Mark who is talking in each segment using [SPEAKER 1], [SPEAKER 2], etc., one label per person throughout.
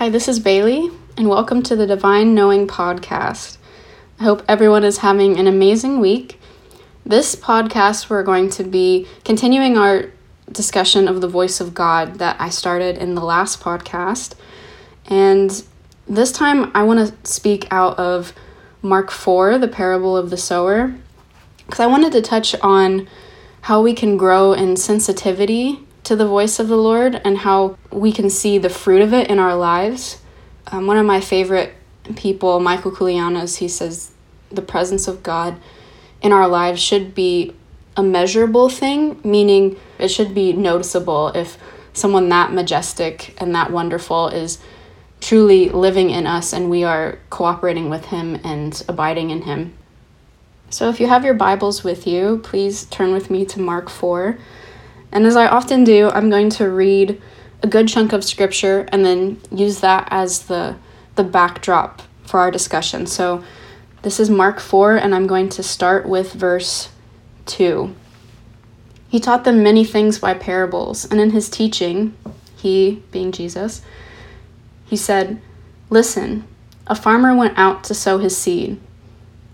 [SPEAKER 1] Hi, this is Bailey, and welcome to the Divine Knowing Podcast. I hope everyone is having an amazing week. This podcast, we're going to be continuing our discussion of the voice of God that I started in the last podcast. And this time, I want to speak out of Mark 4, the parable of the sower, because I wanted to touch on how we can grow in sensitivity to the voice of the Lord and how we can see the fruit of it in our lives. Um, one of my favorite people, Michael Koulianos, he says the presence of God in our lives should be a measurable thing, meaning it should be noticeable if someone that majestic and that wonderful is truly living in us and we are cooperating with Him and abiding in Him. So, if you have your Bibles with you, please turn with me to Mark 4. And as I often do, I'm going to read a good chunk of scripture and then use that as the, the backdrop for our discussion. So, this is Mark 4, and I'm going to start with verse 2. He taught them many things by parables, and in his teaching, he, being Jesus, he said, Listen, a farmer went out to sow his seed.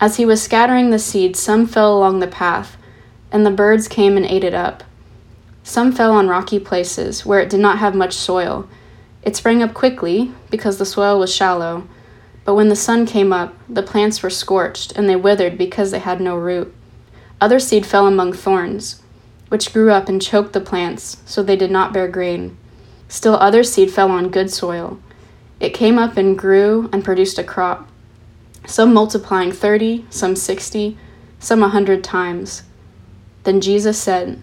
[SPEAKER 1] As he was scattering the seed, some fell along the path, and the birds came and ate it up. Some fell on rocky places where it did not have much soil. It sprang up quickly because the soil was shallow, but when the sun came up, the plants were scorched and they withered because they had no root. Other seed fell among thorns, which grew up and choked the plants, so they did not bear grain. Still other seed fell on good soil. It came up and grew and produced a crop some multiplying thirty, some sixty, some a hundred times. Then Jesus said,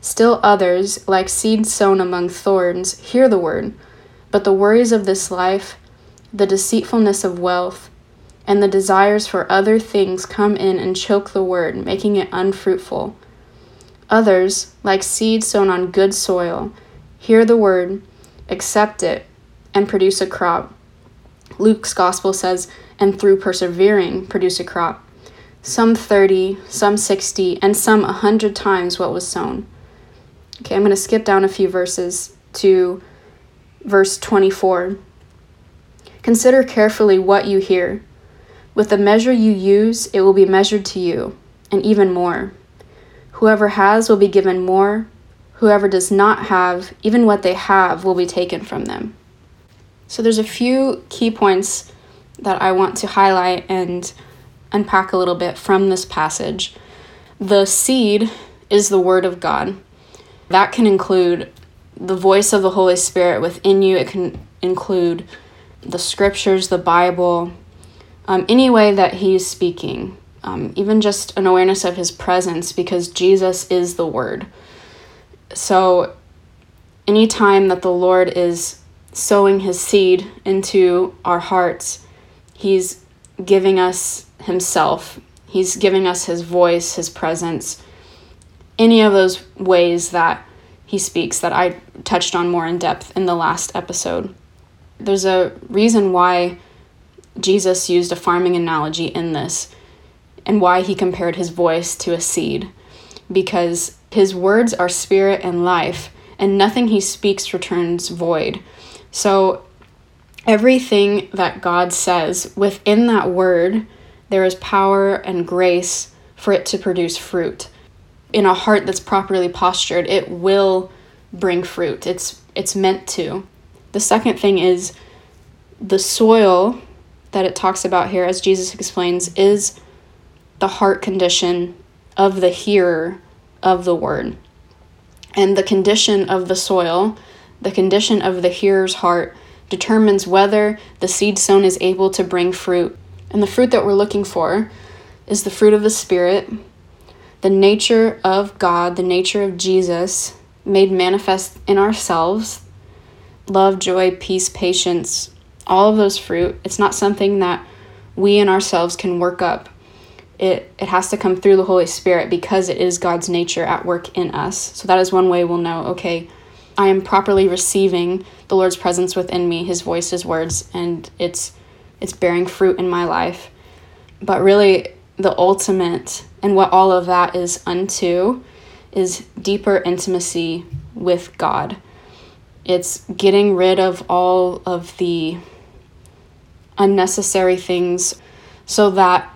[SPEAKER 1] Still others, like seed sown among thorns, hear the word, but the worries of this life, the deceitfulness of wealth, and the desires for other things come in and choke the word, making it unfruitful. Others, like seed sown on good soil, hear the word, accept it, and produce a crop. Luke's gospel says, and through persevering produce a crop, some 30, some 60, and some a 100 times what was sown. Okay, I'm going to skip down a few verses to verse 24. Consider carefully what you hear. With the measure you use, it will be measured to you, and even more. Whoever has will be given more. Whoever does not have, even what they have, will be taken from them. So there's a few key points that I want to highlight and unpack a little bit from this passage. The seed is the Word of God. That can include the voice of the Holy Spirit within you, it can include the scriptures, the Bible, um, any way that He's speaking, um, even just an awareness of His presence because Jesus is the Word. So, anytime that the Lord is sowing His seed into our hearts, He's giving us Himself, He's giving us His voice, His presence, any of those ways that He speaks that I touched on more in depth in the last episode. There's a reason why Jesus used a farming analogy in this and why he compared his voice to a seed. Because his words are spirit and life, and nothing he speaks returns void. So everything that God says within that word, there is power and grace for it to produce fruit. In a heart that's properly postured, it will bring fruit. It's it's meant to. The second thing is the soil that it talks about here, as Jesus explains, is the heart condition of the hearer of the word. And the condition of the soil, the condition of the hearer's heart, determines whether the seed sown is able to bring fruit. And the fruit that we're looking for is the fruit of the Spirit, the nature of God, the nature of Jesus made manifest in ourselves love, joy, peace, patience, all of those fruit. It's not something that we in ourselves can work up. It, it has to come through the Holy Spirit because it is God's nature at work in us. So that is one way we'll know okay, I am properly receiving the Lord's presence within me, his voice, his words, and it's it's bearing fruit in my life. But really the ultimate and what all of that is unto is deeper intimacy with God. It's getting rid of all of the unnecessary things so that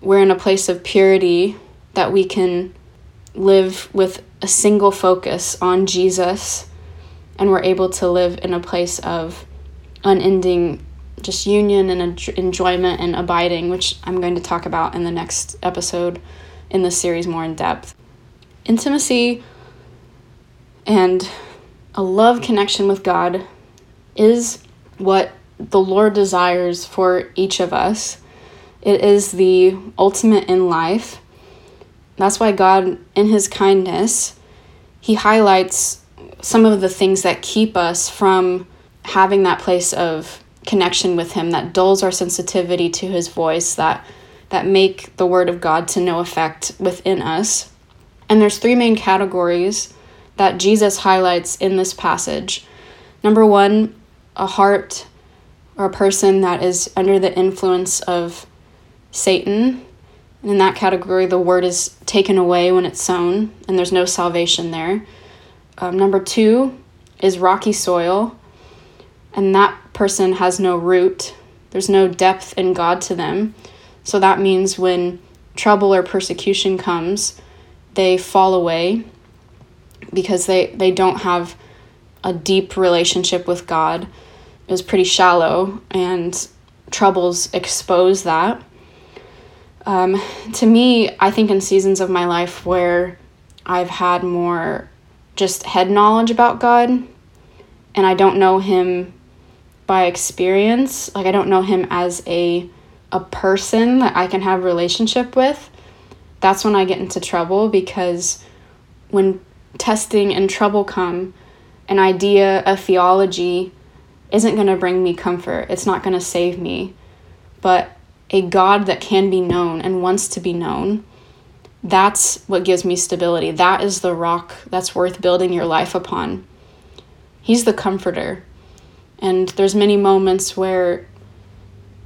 [SPEAKER 1] we're in a place of purity that we can live with a single focus on Jesus and we're able to live in a place of unending just union and enjoyment and abiding, which I'm going to talk about in the next episode in this series more in depth. Intimacy and a love connection with God is what the Lord desires for each of us. It is the ultimate in life. That's why God, in His kindness, He highlights some of the things that keep us from having that place of connection with him that dulls our sensitivity to his voice that that make the word of God to no effect within us. And there's three main categories that Jesus highlights in this passage. Number 1, a heart or a person that is under the influence of Satan. And in that category, the word is taken away when it's sown, and there's no salvation there. Um, number two is rocky soil, and that person has no root. There's no depth in God to them. So that means when trouble or persecution comes, they fall away because they, they don't have a deep relationship with God. It was pretty shallow, and troubles expose that. Um, to me, I think in seasons of my life where I've had more just head knowledge about God and I don't know him by experience. Like I don't know him as a a person that I can have relationship with. That's when I get into trouble because when testing and trouble come, an idea, a theology isn't going to bring me comfort. It's not going to save me. But a God that can be known and wants to be known that's what gives me stability. That is the rock that's worth building your life upon. He's the comforter. And there's many moments where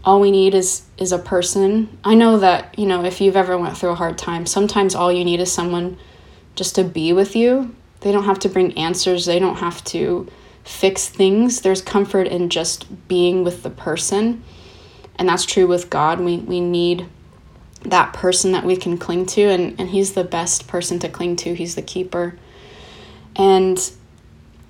[SPEAKER 1] all we need is is a person. I know that, you know, if you've ever went through a hard time, sometimes all you need is someone just to be with you. They don't have to bring answers. They don't have to fix things. There's comfort in just being with the person. And that's true with God. We we need that person that we can cling to and, and he's the best person to cling to he's the keeper and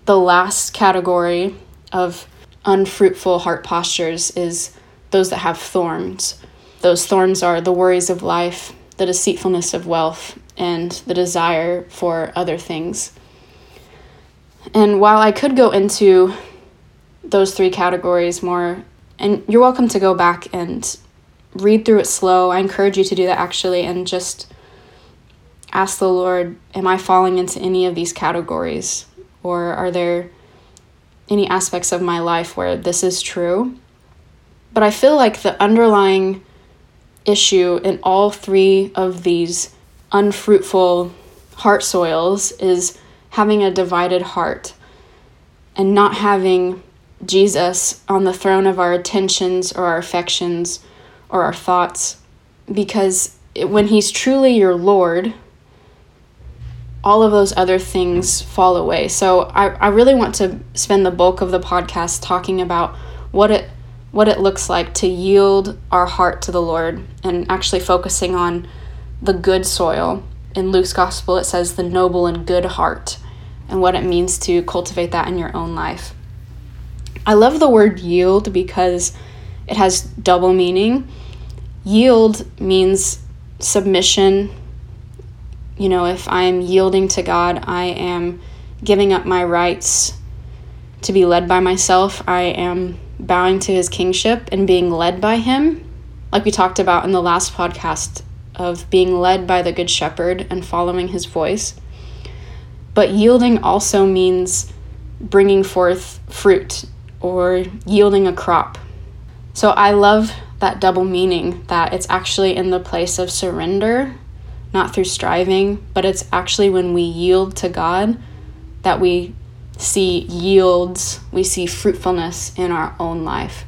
[SPEAKER 1] the last category of unfruitful heart postures is those that have thorns those thorns are the worries of life the deceitfulness of wealth and the desire for other things and while i could go into those three categories more and you're welcome to go back and read through it slow. I encourage you to do that actually and just ask the Lord, Am I falling into any of these categories? Or are there any aspects of my life where this is true? But I feel like the underlying issue in all three of these unfruitful heart soils is having a divided heart and not having Jesus on the throne of our attentions or our affections or our thoughts because when he's truly your lord all of those other things fall away so I, I really want to spend the bulk of the podcast talking about what it what it looks like to yield our heart to the lord and actually focusing on the good soil in luke's gospel it says the noble and good heart and what it means to cultivate that in your own life i love the word yield because it has double meaning. Yield means submission. You know, if I'm yielding to God, I am giving up my rights to be led by myself. I am bowing to his kingship and being led by him. Like we talked about in the last podcast of being led by the Good Shepherd and following his voice. But yielding also means bringing forth fruit or yielding a crop. So I love that double meaning that it's actually in the place of surrender, not through striving, but it's actually when we yield to God that we see yields, we see fruitfulness in our own life.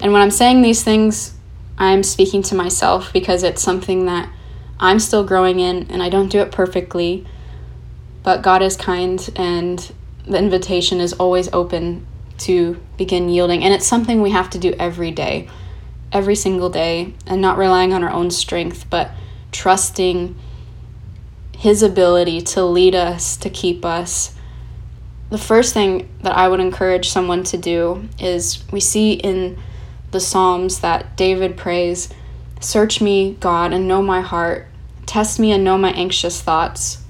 [SPEAKER 1] And when I'm saying these things, I'm speaking to myself because it's something that I'm still growing in and I don't do it perfectly. But God is kind and the invitation is always open to begin yielding. And it's something we have to do every day, every single day, and not relying on our own strength, but trusting His ability to lead us, to keep us. The first thing that I would encourage someone to do is we see in the Psalms that David prays Search me, God, and know my heart. Test me and know my anxious thoughts.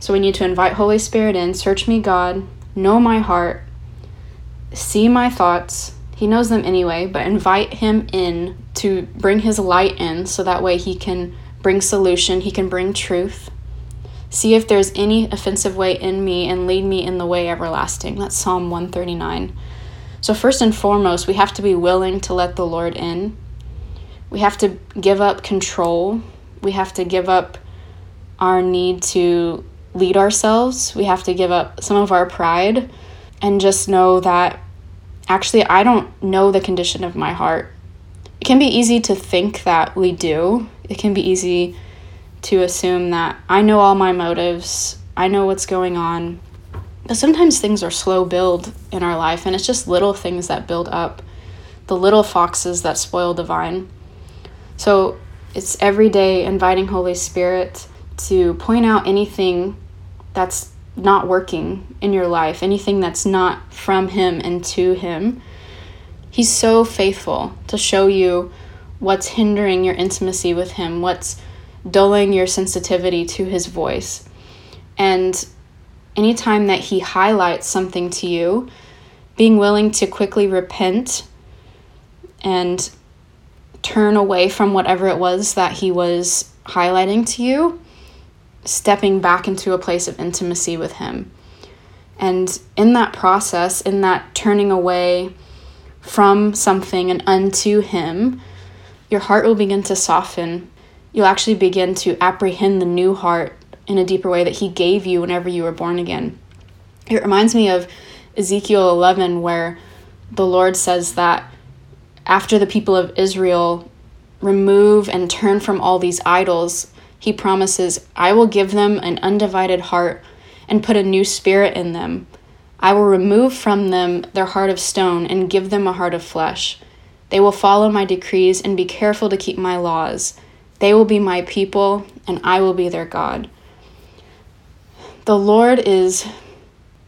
[SPEAKER 1] So we need to invite Holy Spirit in. Search me, God. Know my heart see my thoughts. He knows them anyway, but invite him in to bring his light in so that way he can bring solution, he can bring truth. See if there's any offensive way in me and lead me in the way everlasting. That's Psalm 139. So, first and foremost, we have to be willing to let the Lord in. We have to give up control. We have to give up our need to lead ourselves. We have to give up some of our pride and just know that actually I don't know the condition of my heart. It can be easy to think that we do. It can be easy to assume that I know all my motives, I know what's going on. But sometimes things are slow build in our life, and it's just little things that build up, the little foxes that spoil the vine. So it's every day inviting Holy Spirit to point out anything that's not working in your life, anything that's not from Him and to Him, He's so faithful to show you what's hindering your intimacy with Him, what's dulling your sensitivity to His voice. And anytime that He highlights something to you, being willing to quickly repent and turn away from whatever it was that He was highlighting to you stepping back into a place of intimacy with Him. And in that process, in that turning away from something and unto Him, your heart will begin to soften. You'll actually begin to apprehend the new heart in a deeper way that He gave you whenever you were born again. It reminds me of Ezekiel 11, where the Lord says that after the people of Israel remove and turn from all these idols, he promises, I will give them an undivided heart and put a new spirit in them. I will remove from them their heart of stone and give them a heart of flesh. They will follow my decrees and be careful to keep my laws. They will be my people, and I will be their God. The Lord is,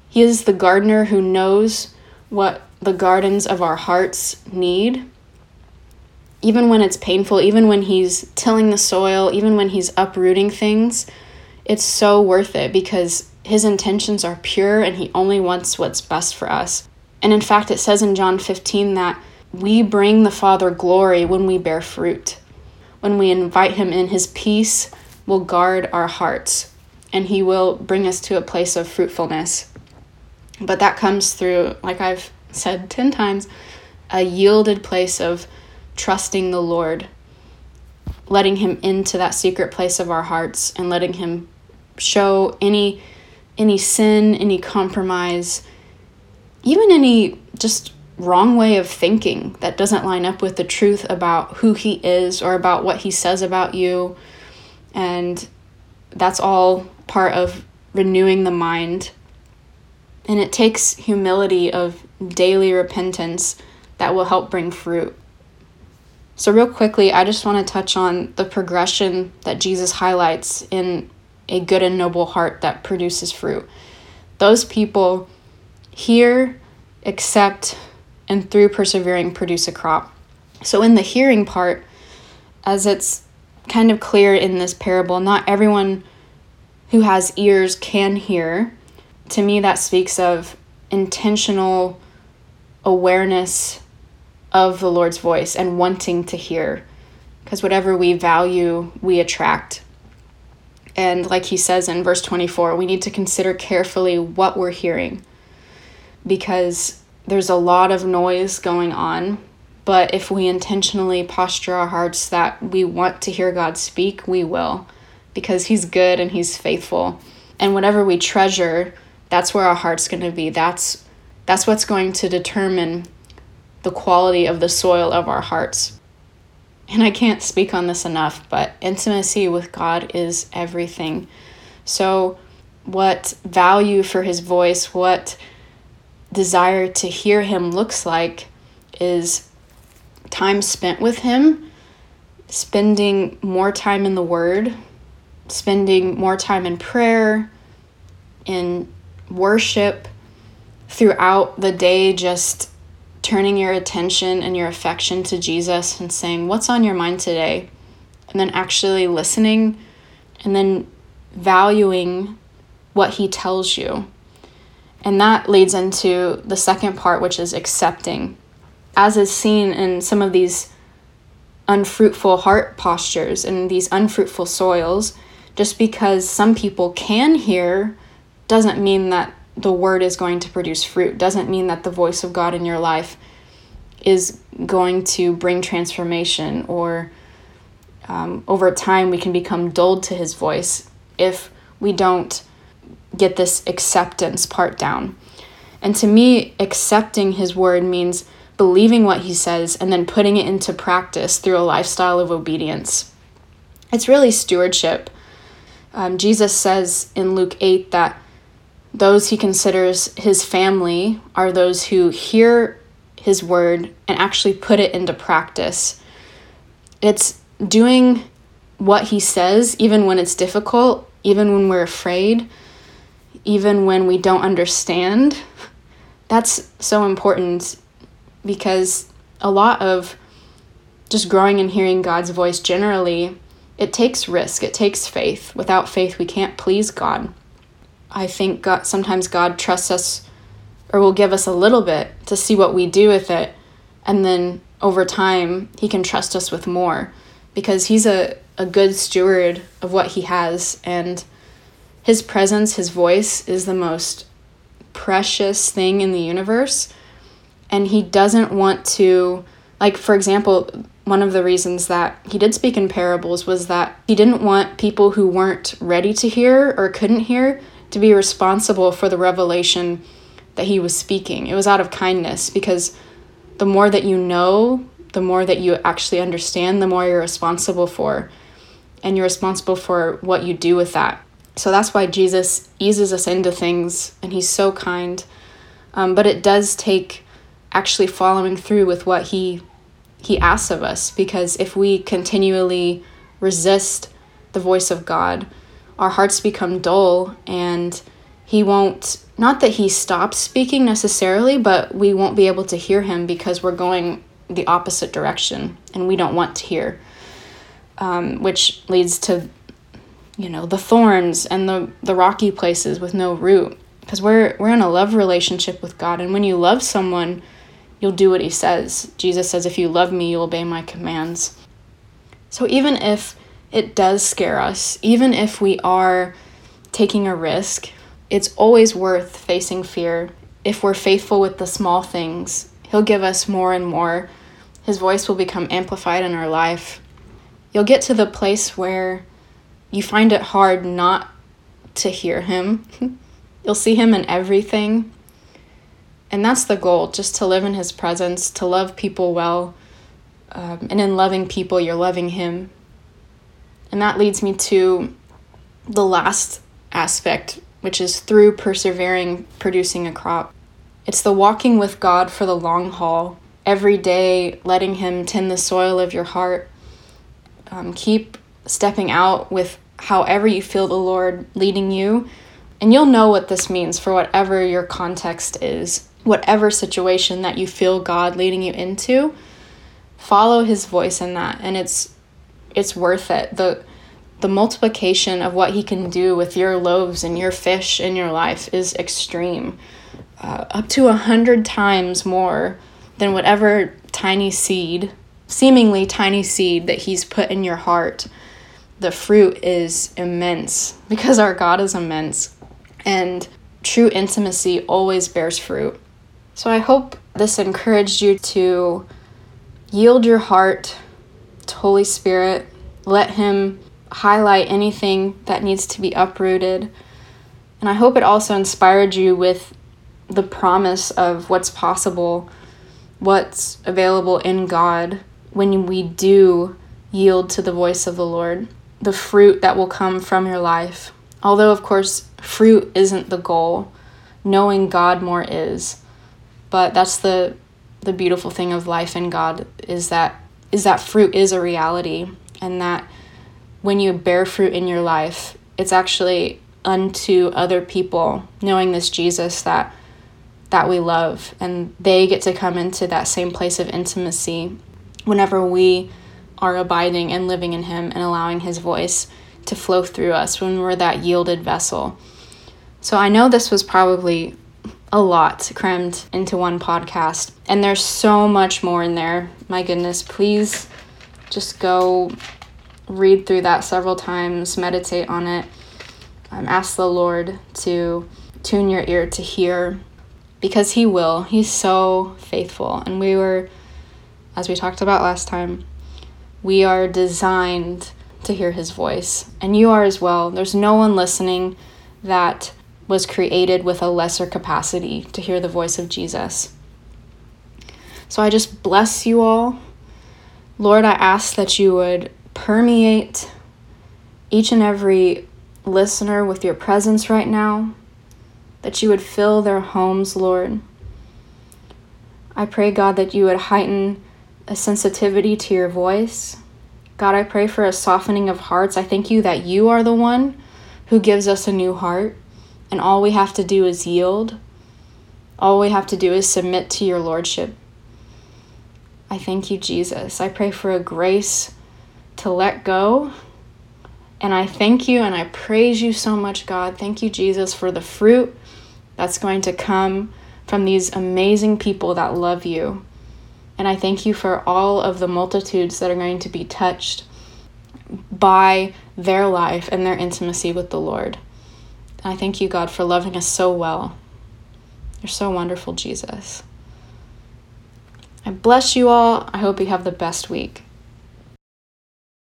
[SPEAKER 1] He is the gardener who knows what the gardens of our hearts need even when it's painful, even when he's tilling the soil, even when he's uprooting things, it's so worth it because his intentions are pure and he only wants what's best for us. And in fact, it says in John 15 that we bring the Father glory when we bear fruit. When we invite him in, his peace will guard our hearts and he will bring us to a place of fruitfulness. But that comes through, like I've said 10 times, a yielded place of trusting the Lord, letting Him into that secret place of our hearts and letting Him show any any sin, any compromise, even any just wrong way of thinking that doesn't line up with the truth about who he is or about what he says about you. And that's all part of renewing the mind. And it takes humility of daily repentance that will help bring fruit. So, real quickly, I just want to touch on the progression that Jesus highlights in a good and noble heart that produces fruit. Those people hear, accept, and through persevering produce a crop. So, in the hearing part, as it's kind of clear in this parable, not everyone who has ears can hear. To me, that speaks of intentional awareness of the Lord's voice and wanting to hear. Because whatever we value, we attract. And like he says in verse 24, we need to consider carefully what we're hearing because there's a lot of noise going on. But if we intentionally posture our hearts that we want to hear God speak, we will because He's good and He's faithful. And whatever we treasure, that's where our heart's going to be. That's that's what's going to determine the quality of the soil of our hearts. And I can't speak on this enough, but intimacy with God is everything. So, what value for His voice, what desire to hear Him looks like is time spent with Him, spending more time in the Word, spending more time in prayer, in worship, throughout the day, just turning your attention and your affection to Jesus and saying, What's on your mind today? And then actually listening and then valuing what He tells you. And that leads into the second part, which is accepting. As is seen in some of these unfruitful heart postures and these unfruitful soils, just because some people can hear doesn't mean that the word is going to produce fruit, doesn't mean that the voice of God in your life is going to bring transformation or um, over time we can become dulled to his voice if we don't get this acceptance part down. And to me, accepting his word means believing what he says and then putting it into practice through a lifestyle of obedience. It's really stewardship. Um, Jesus says in Luke 8 that those he considers his family are those who hear his word and actually put it into practice. It's doing what he says, even when it's difficult, even when we're afraid, even when we don't understand. That's so important because a lot of just growing and hearing God's voice generally, it takes risk, it takes faith. Without faith, we can't please God. I think God, sometimes God trusts us or will give us a little bit to see what we do with it. And then over time, He can trust us with more because He's a, a good steward of what He has. And his presence, his voice is the most precious thing in the universe. And he doesn't want to, like, for example, one of the reasons that he did speak in parables was that he didn't want people who weren't ready to hear or couldn't hear to be responsible for the revelation that he was speaking. It was out of kindness because the more that you know, the more that you actually understand, the more you're responsible for. And you're responsible for what you do with that. So that's why Jesus eases us into things and he's so kind. Um, but it does take actually following through with what he he asks of us because if we continually resist the voice of God, our hearts become dull and he won't not that he stops speaking necessarily, but we won't be able to hear him because we're going the opposite direction and we don't want to hear. Um, which leads to you know the thorns and the the rocky places with no root. Because we're we're in a love relationship with God and when you love someone you'll do what he says. Jesus says if you love me you'll obey my commands. So even if it does scare us even if we are taking a risk it's always worth facing fear. If we're faithful with the small things he'll give us more and more. His voice will become amplified in our life. You'll get to the place where you find it hard not to hear him. You'll see him in everything. And that's the goal, just to live in his presence, to love people well. Um, and in loving people, you're loving him. And that leads me to the last aspect, which is through persevering, producing a crop. It's the walking with God for the long haul, every day letting Him tend the soil of your heart. Um, keep stepping out with however you feel the Lord leading you. And you'll know what this means for whatever your context is, whatever situation that you feel God leading you into. follow his voice in that and it's it's worth it. The the multiplication of what he can do with your loaves and your fish in your life is extreme. Uh, up to a hundred times more than whatever tiny seed, seemingly tiny seed that he's put in your heart. The fruit is immense because our God is immense. And true intimacy always bears fruit. So I hope this encouraged you to yield your heart to Holy Spirit. Let Him highlight anything that needs to be uprooted. And I hope it also inspired you with the promise of what's possible, what's available in God when we do yield to the voice of the Lord, the fruit that will come from your life. Although, of course, fruit isn't the goal, knowing God more is. But that's the the beautiful thing of life in God is that is that fruit is a reality and that when you bear fruit in your life, it's actually unto other people knowing this Jesus that that we love and they get to come into that same place of intimacy whenever we are abiding and living in him and allowing his voice to flow through us when we're that yielded vessel. So I know this was probably a lot crammed into one podcast. And there's so much more in there. My goodness, please just go read through that several times, meditate on it, um, ask the Lord to tune your ear to hear because He will. He's so faithful. And we were, as we talked about last time, we are designed to hear His voice. And you are as well. There's no one listening that was created with a lesser capacity to hear the voice of Jesus. So I just bless you all. Lord, I ask that you would permeate each and every listener with your presence right now, that you would fill their homes, Lord. I pray, God, that you would heighten a sensitivity to your voice. God, I pray for a softening of hearts. I thank you that you are the one who gives us a new heart and all we have to do is yield. All we have to do is submit to your Lordship. I thank you, Jesus. I pray for a grace to let go. And I thank you and I praise you so much, God. Thank you, Jesus, for the fruit that's going to come from these amazing people that love you. And I thank you for all of the multitudes that are going to be touched by their life and their intimacy with the Lord. I thank you, God, for loving us so well. You're so wonderful, Jesus. I bless you all. I hope you have the best week.